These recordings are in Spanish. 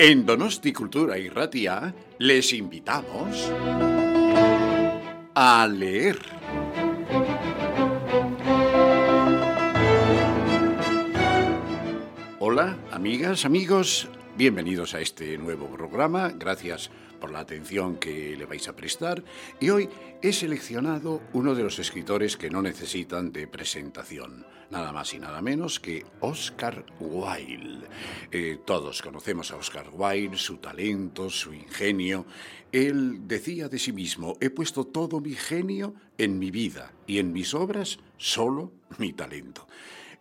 En Donosti Cultura y Ratia les invitamos a leer. Hola, amigas, amigos, bienvenidos a este nuevo programa. Gracias por la atención que le vais a prestar. Y hoy he seleccionado uno de los escritores que no necesitan de presentación, nada más y nada menos que Oscar Wilde. Eh, todos conocemos a Oscar Wilde, su talento, su ingenio. Él decía de sí mismo, he puesto todo mi genio en mi vida y en mis obras solo mi talento.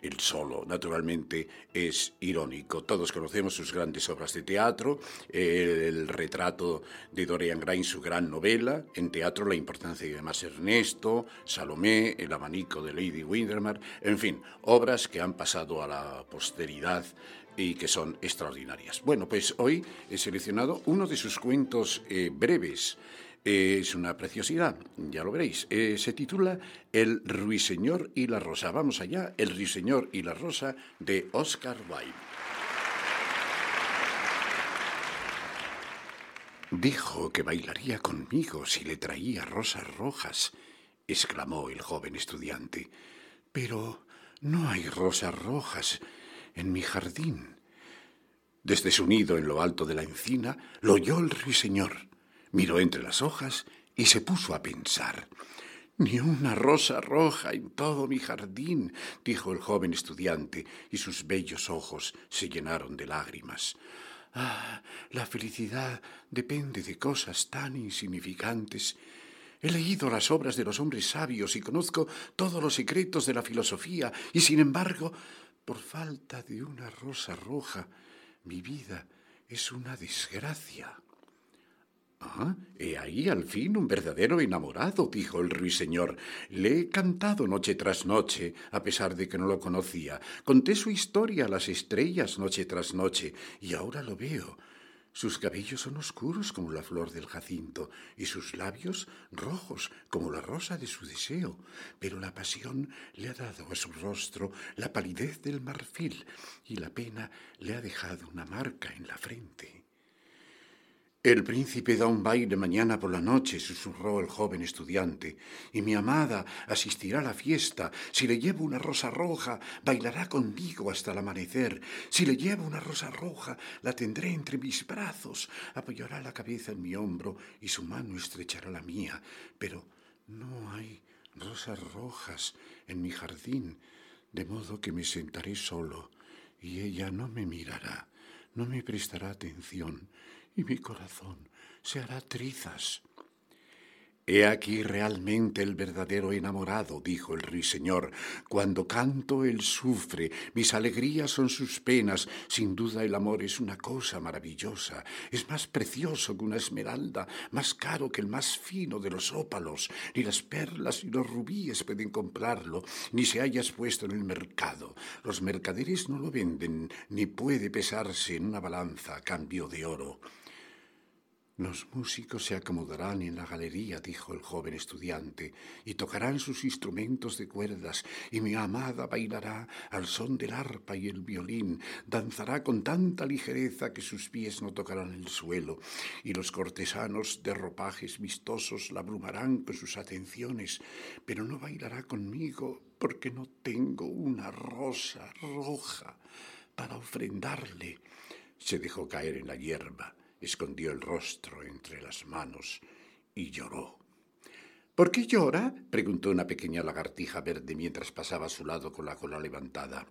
El solo, naturalmente, es irónico. Todos conocemos sus grandes obras de teatro, el, retrato de Dorian Gray, su gran novela, en teatro La importancia de más Ernesto, Salomé, El abanico de Lady Windermere, en fin, obras que han pasado a la posteridad y que son extraordinarias. Bueno, pues hoy he seleccionado uno de sus cuentos eh, breves es una preciosidad, ya lo veréis. Eh, se titula El Ruiseñor y la Rosa. Vamos allá, El Ruiseñor y la Rosa de Oscar Wilde. Dijo que bailaría conmigo si le traía rosas rojas, exclamó el joven estudiante. Pero no hay rosas rojas en mi jardín. Desde su nido en lo alto de la encina lo oyó el ruiseñor miró entre las hojas y se puso a pensar. Ni una rosa roja en todo mi jardín, dijo el joven estudiante, y sus bellos ojos se llenaron de lágrimas. Ah, la felicidad depende de cosas tan insignificantes. He leído las obras de los hombres sabios y conozco todos los secretos de la filosofía, y sin embargo, por falta de una rosa roja, mi vida es una desgracia. Ah, he ahí al fin un verdadero enamorado, dijo el ruiseñor. Le he cantado noche tras noche, a pesar de que no lo conocía. Conté su historia a las estrellas noche tras noche, y ahora lo veo. Sus cabellos son oscuros como la flor del jacinto, y sus labios rojos como la rosa de su deseo. Pero la pasión le ha dado a su rostro la palidez del marfil, y la pena le ha dejado una marca en la frente. El príncipe da un baile mañana por la noche, susurró el joven estudiante, y mi amada asistirá a la fiesta. Si le llevo una rosa roja, bailará conmigo hasta el amanecer. Si le llevo una rosa roja, la tendré entre mis brazos, apoyará la cabeza en mi hombro y su mano estrechará la mía. Pero no hay rosas rojas en mi jardín, de modo que me sentaré solo, y ella no me mirará, no me prestará atención y mi corazón se hará trizas. He aquí realmente el verdadero enamorado, dijo el ruiseñor. Cuando canto él sufre, mis alegrías son sus penas. Sin duda el amor es una cosa maravillosa. Es más precioso que una esmeralda, más caro que el más fino de los ópalos. Ni las perlas ni los rubíes pueden comprarlo, ni se haya expuesto en el mercado. Los mercaderes no lo venden, ni puede pesarse en una balanza a cambio de oro. Los músicos se acomodarán en la galería, dijo el joven estudiante, y tocarán sus instrumentos de cuerdas, y mi amada bailará al son del arpa y el violín, danzará con tanta ligereza que sus pies no tocarán el suelo, y los cortesanos de ropajes vistosos la abrumarán con sus atenciones, pero no bailará conmigo porque no tengo una rosa roja para ofrendarle. Se dejó caer en la hierba escondió el rostro entre las manos y lloró. ¿Por qué llora? preguntó una pequeña lagartija verde mientras pasaba a su lado con la cola levantada.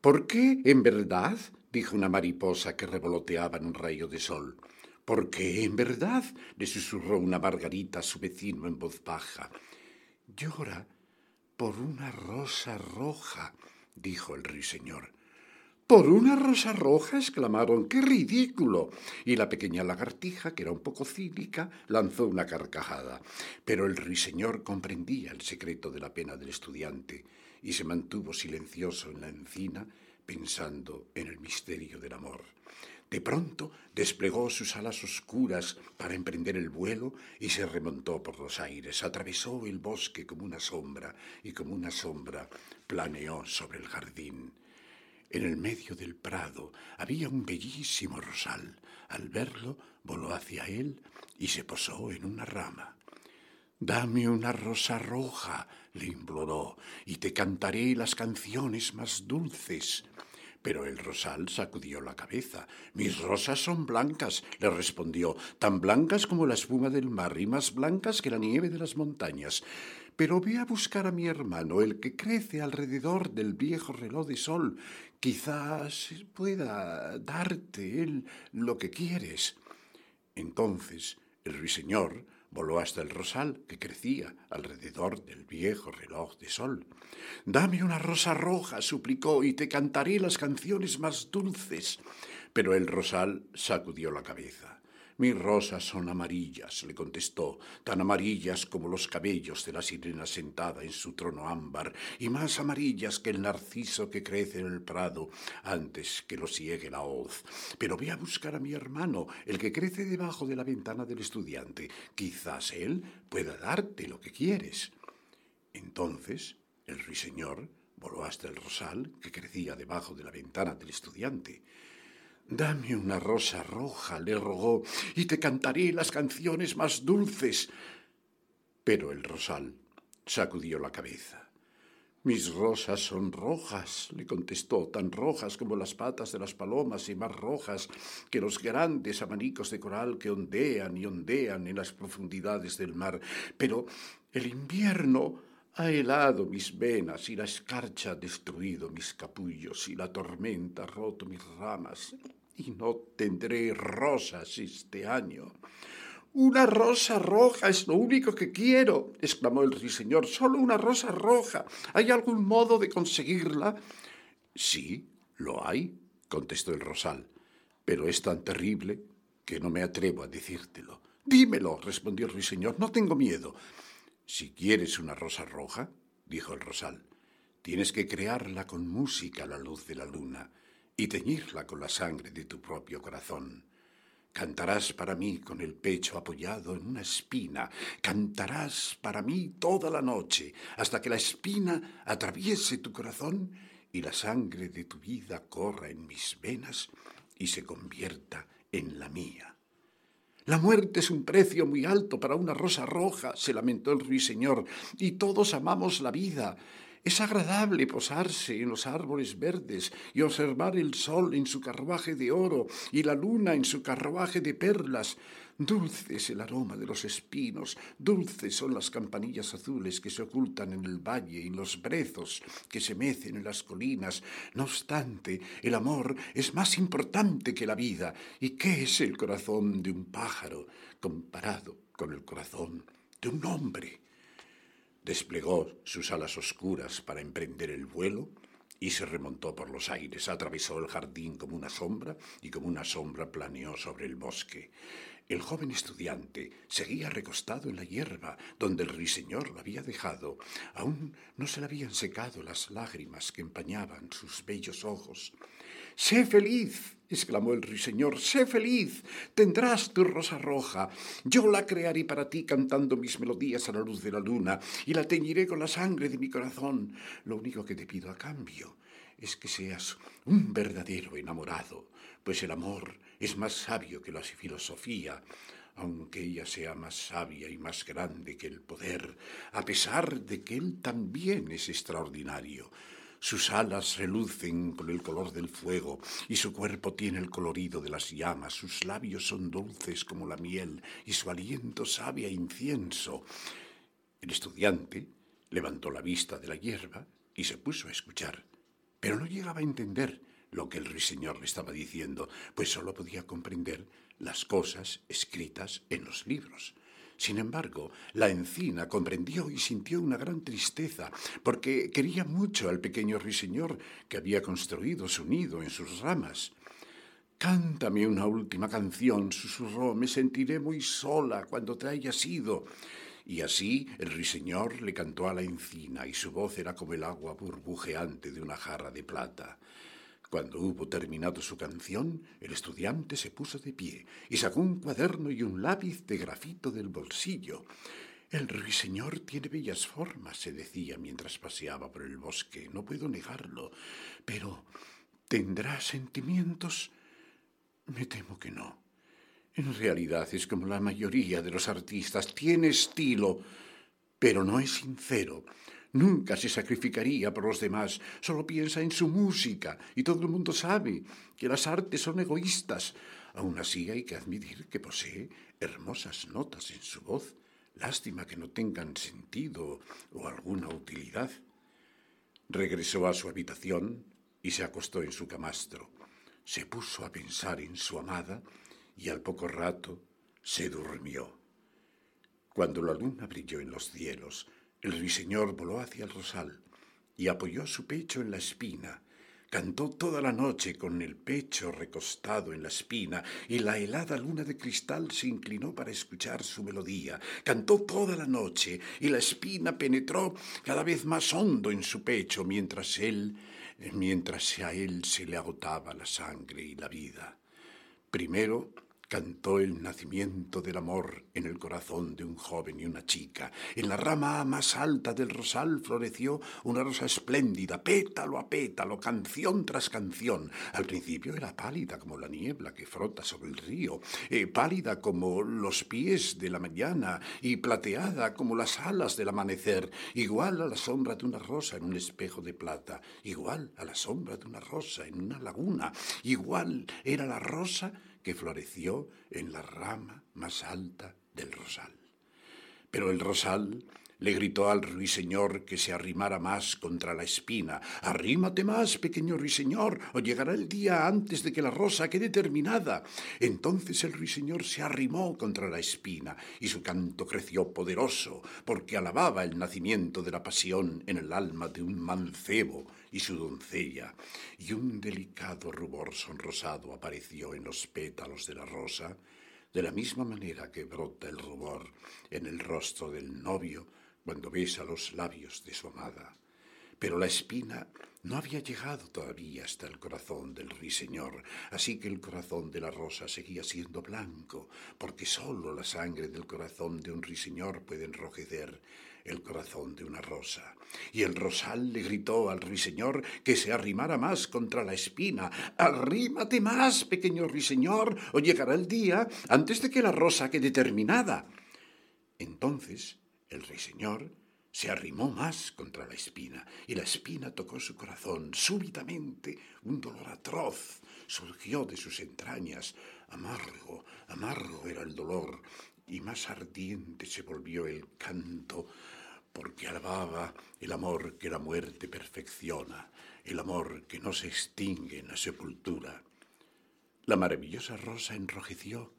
¿Por qué, en verdad? dijo una mariposa que revoloteaba en un rayo de sol. ¿Por qué, en verdad? le susurró una margarita a su vecino en voz baja. Llora por una rosa roja, dijo el ruiseñor. Por una rosa roja, exclamaron. ¡Qué ridículo! Y la pequeña lagartija, que era un poco cínica, lanzó una carcajada. Pero el ruiseñor comprendía el secreto de la pena del estudiante y se mantuvo silencioso en la encina, pensando en el misterio del amor. De pronto desplegó sus alas oscuras para emprender el vuelo y se remontó por los aires, atravesó el bosque como una sombra y como una sombra planeó sobre el jardín. En el medio del prado había un bellísimo rosal. Al verlo, voló hacia él y se posó en una rama. Dame una rosa roja, le imploró, y te cantaré las canciones más dulces. Pero el rosal sacudió la cabeza. Mis rosas son blancas, le respondió, tan blancas como la espuma del mar y más blancas que la nieve de las montañas. Pero ve a buscar a mi hermano, el que crece alrededor del viejo reloj de sol. Quizás pueda darte él lo que quieres. Entonces el ruiseñor voló hasta el rosal que crecía alrededor del viejo reloj de sol. Dame una rosa roja, suplicó, y te cantaré las canciones más dulces. Pero el rosal sacudió la cabeza. Mis rosas son amarillas, le contestó, tan amarillas como los cabellos de la sirena sentada en su trono ámbar, y más amarillas que el narciso que crece en el prado antes que lo siegue la hoz. Pero ve a buscar a mi hermano, el que crece debajo de la ventana del estudiante. Quizás él pueda darte lo que quieres. Entonces el ruiseñor voló hasta el rosal que crecía debajo de la ventana del estudiante. Dame una rosa roja, le rogó, y te cantaré las canciones más dulces. Pero el rosal sacudió la cabeza. Mis rosas son rojas, le contestó, tan rojas como las patas de las palomas y más rojas que los grandes abanicos de coral que ondean y ondean en las profundidades del mar. Pero el invierno ha helado mis venas y la escarcha ha destruido mis capullos y la tormenta ha roto mis ramas y no tendré rosas este año. Una rosa roja es lo único que quiero, exclamó el ruiseñor. Solo una rosa roja. ¿Hay algún modo de conseguirla? Sí, lo hay, contestó el rosal, pero es tan terrible que no me atrevo a decírtelo. Dímelo, respondió el ruiseñor, no tengo miedo. Si quieres una rosa roja, dijo el rosal, tienes que crearla con música a la luz de la luna y teñirla con la sangre de tu propio corazón. Cantarás para mí con el pecho apoyado en una espina, cantarás para mí toda la noche, hasta que la espina atraviese tu corazón y la sangre de tu vida corra en mis venas y se convierta en la mía. La muerte es un precio muy alto para una rosa roja, se lamentó el ruiseñor, y todos amamos la vida. Es agradable posarse en los árboles verdes y observar el sol en su carruaje de oro y la luna en su carruaje de perlas. Dulce es el aroma de los espinos, dulces son las campanillas azules que se ocultan en el valle y los brezos que se mecen en las colinas. No obstante, el amor es más importante que la vida. ¿Y qué es el corazón de un pájaro comparado con el corazón de un hombre? desplegó sus alas oscuras para emprender el vuelo y se remontó por los aires, atravesó el jardín como una sombra y como una sombra planeó sobre el bosque. El joven estudiante seguía recostado en la hierba donde el ruiseñor lo había dejado. Aún no se le habían secado las lágrimas que empañaban sus bellos ojos. Sé feliz, exclamó el ruiseñor, sé feliz, tendrás tu rosa roja. Yo la crearé para ti cantando mis melodías a la luz de la luna y la teñiré con la sangre de mi corazón. Lo único que te pido a cambio es que seas un verdadero enamorado, pues el amor es más sabio que la filosofía aunque ella sea más sabia y más grande que el poder, a pesar de que él también es extraordinario. Sus alas relucen con el color del fuego y su cuerpo tiene el colorido de las llamas. Sus labios son dulces como la miel y su aliento sabe a incienso. El estudiante levantó la vista de la hierba y se puso a escuchar, pero no llegaba a entender lo que el ruiseñor le estaba diciendo, pues sólo podía comprender las cosas escritas en los libros. Sin embargo, la encina comprendió y sintió una gran tristeza, porque quería mucho al pequeño ruiseñor que había construido su nido en sus ramas. Cántame una última canción, susurró, me sentiré muy sola cuando te hayas ido. Y así el ruiseñor le cantó a la encina, y su voz era como el agua burbujeante de una jarra de plata. Cuando hubo terminado su canción, el estudiante se puso de pie y sacó un cuaderno y un lápiz de grafito del bolsillo. El ruiseñor tiene bellas formas, se decía mientras paseaba por el bosque. No puedo negarlo. Pero ¿Tendrá sentimientos? Me temo que no. En realidad es como la mayoría de los artistas. Tiene estilo, pero no es sincero. Nunca se sacrificaría por los demás, solo piensa en su música y todo el mundo sabe que las artes son egoístas. Aún así hay que admitir que posee hermosas notas en su voz. Lástima que no tengan sentido o alguna utilidad. Regresó a su habitación y se acostó en su camastro. Se puso a pensar en su amada y al poco rato se durmió. Cuando la luna brilló en los cielos, el ruiseñor voló hacia el rosal y apoyó su pecho en la espina. Cantó toda la noche con el pecho recostado en la espina y la helada luna de cristal se inclinó para escuchar su melodía. Cantó toda la noche y la espina penetró cada vez más hondo en su pecho mientras él, mientras a él se le agotaba la sangre y la vida. Primero cantó el nacimiento del amor en el corazón de un joven y una chica. En la rama más alta del rosal floreció una rosa espléndida, pétalo a pétalo, canción tras canción. Al principio era pálida como la niebla que frota sobre el río, eh, pálida como los pies de la mañana y plateada como las alas del amanecer, igual a la sombra de una rosa en un espejo de plata, igual a la sombra de una rosa en una laguna, igual era la rosa que floreció en la rama más alta del rosal. Pero el rosal le gritó al ruiseñor que se arrimara más contra la espina. Arrímate más, pequeño ruiseñor, o llegará el día antes de que la rosa quede terminada. Entonces el ruiseñor se arrimó contra la espina, y su canto creció poderoso, porque alababa el nacimiento de la pasión en el alma de un mancebo y su doncella, y un delicado rubor sonrosado apareció en los pétalos de la rosa, de la misma manera que brota el rubor en el rostro del novio cuando besa los labios de su amada. Pero la espina no había llegado todavía hasta el corazón del ruiseñor, así que el corazón de la rosa seguía siendo blanco, porque sólo la sangre del corazón de un ruiseñor puede enrojecer el corazón de una rosa. Y el rosal le gritó al ruiseñor que se arrimara más contra la espina. Arrímate más, pequeño ruiseñor, o llegará el día antes de que la rosa quede terminada. Entonces el ruiseñor se arrimó más contra la espina, y la espina tocó su corazón. Súbitamente un dolor atroz surgió de sus entrañas. Amargo, amargo era el dolor, y más ardiente se volvió el canto porque alababa el amor que la muerte perfecciona, el amor que no se extingue en la sepultura. La maravillosa rosa enrojeció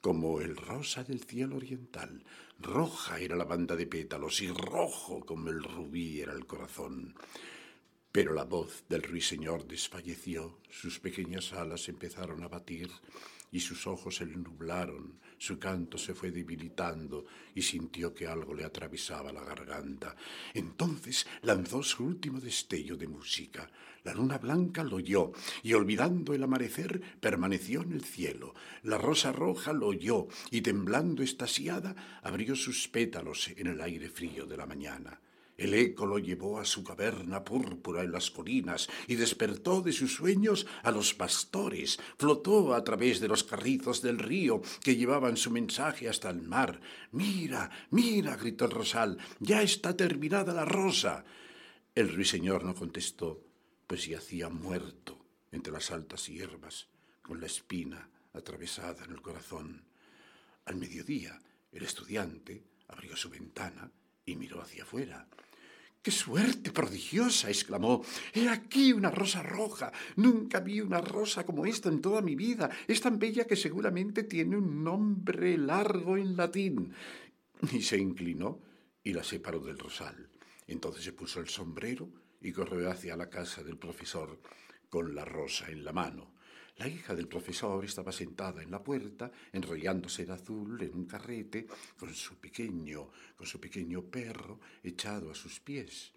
como el rosa del cielo oriental. Roja era la banda de pétalos y rojo como el rubí era el corazón. Pero la voz del ruiseñor desfalleció, sus pequeñas alas empezaron a batir y sus ojos se le nublaron, su canto se fue debilitando y sintió que algo le atravesaba la garganta. Entonces lanzó su último destello de música. La luna blanca lo oyó y olvidando el amanecer permaneció en el cielo. La rosa roja lo oyó y temblando estasiada abrió sus pétalos en el aire frío de la mañana. El eco lo llevó a su caverna púrpura en las colinas y despertó de sus sueños a los pastores, flotó a través de los carrizos del río que llevaban su mensaje hasta el mar. Mira, mira, gritó el rosal, ya está terminada la rosa. El ruiseñor no contestó, pues yacía muerto entre las altas hierbas, con la espina atravesada en el corazón. Al mediodía, el estudiante abrió su ventana y miró hacia afuera. ¡Qué suerte prodigiosa! exclamó. He aquí una rosa roja. Nunca vi una rosa como esta en toda mi vida. Es tan bella que seguramente tiene un nombre largo en latín. Y se inclinó y la separó del rosal. Entonces se puso el sombrero y corrió hacia la casa del profesor con la rosa en la mano. La hija del profesor estaba sentada en la puerta, enrollándose de azul en un carrete, con su pequeño, con su pequeño perro echado a sus pies.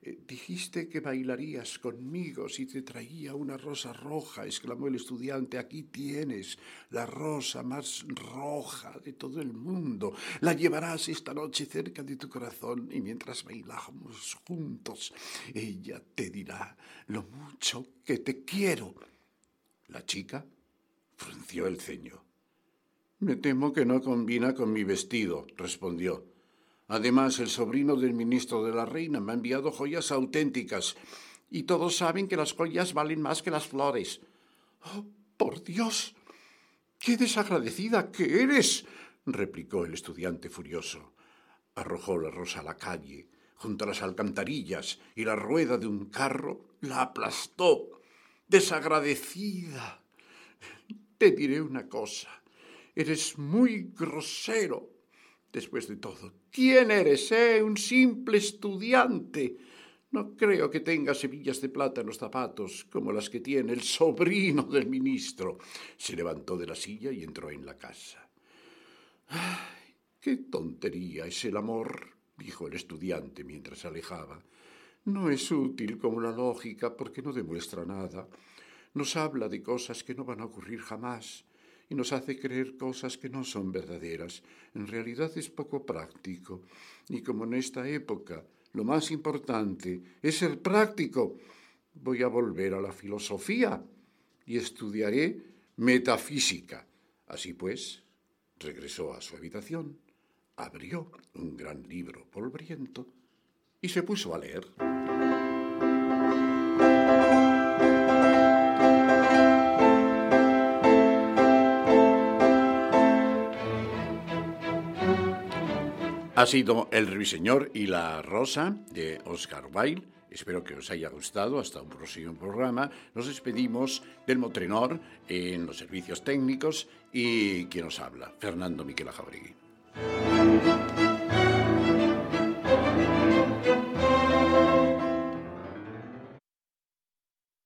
Eh, dijiste que bailarías conmigo si te traía una rosa roja, exclamó el estudiante. Aquí tienes la rosa más roja de todo el mundo. La llevarás esta noche cerca de tu corazón y mientras bailamos juntos, ella te dirá lo mucho que te quiero. La chica frunció el ceño. Me temo que no combina con mi vestido, respondió. Además, el sobrino del ministro de la reina me ha enviado joyas auténticas, y todos saben que las joyas valen más que las flores. Oh, por Dios. ¡Qué desagradecida que eres! replicó el estudiante furioso. Arrojó la rosa a la calle, junto a las alcantarillas, y la rueda de un carro la aplastó. Desagradecida. Te diré una cosa. Eres muy grosero. Después de todo, ¿quién eres, eh? Un simple estudiante. No creo que tengas hebillas de plata en los zapatos, como las que tiene el sobrino del ministro. Se levantó de la silla y entró en la casa. ¡Ay, qué tontería es el amor! dijo el estudiante mientras se alejaba. No es útil como la lógica porque no demuestra nada. Nos habla de cosas que no van a ocurrir jamás y nos hace creer cosas que no son verdaderas. En realidad es poco práctico. Y como en esta época lo más importante es ser práctico, voy a volver a la filosofía y estudiaré metafísica. Así pues, regresó a su habitación, abrió un gran libro polvoriento y se puso a leer. Ha sido El Ruiseñor y la Rosa de Oscar Wilde. Espero que os haya gustado. Hasta un próximo programa. Nos despedimos del Motrenor en los servicios técnicos y quien nos habla, Fernando Miquel Jauregui.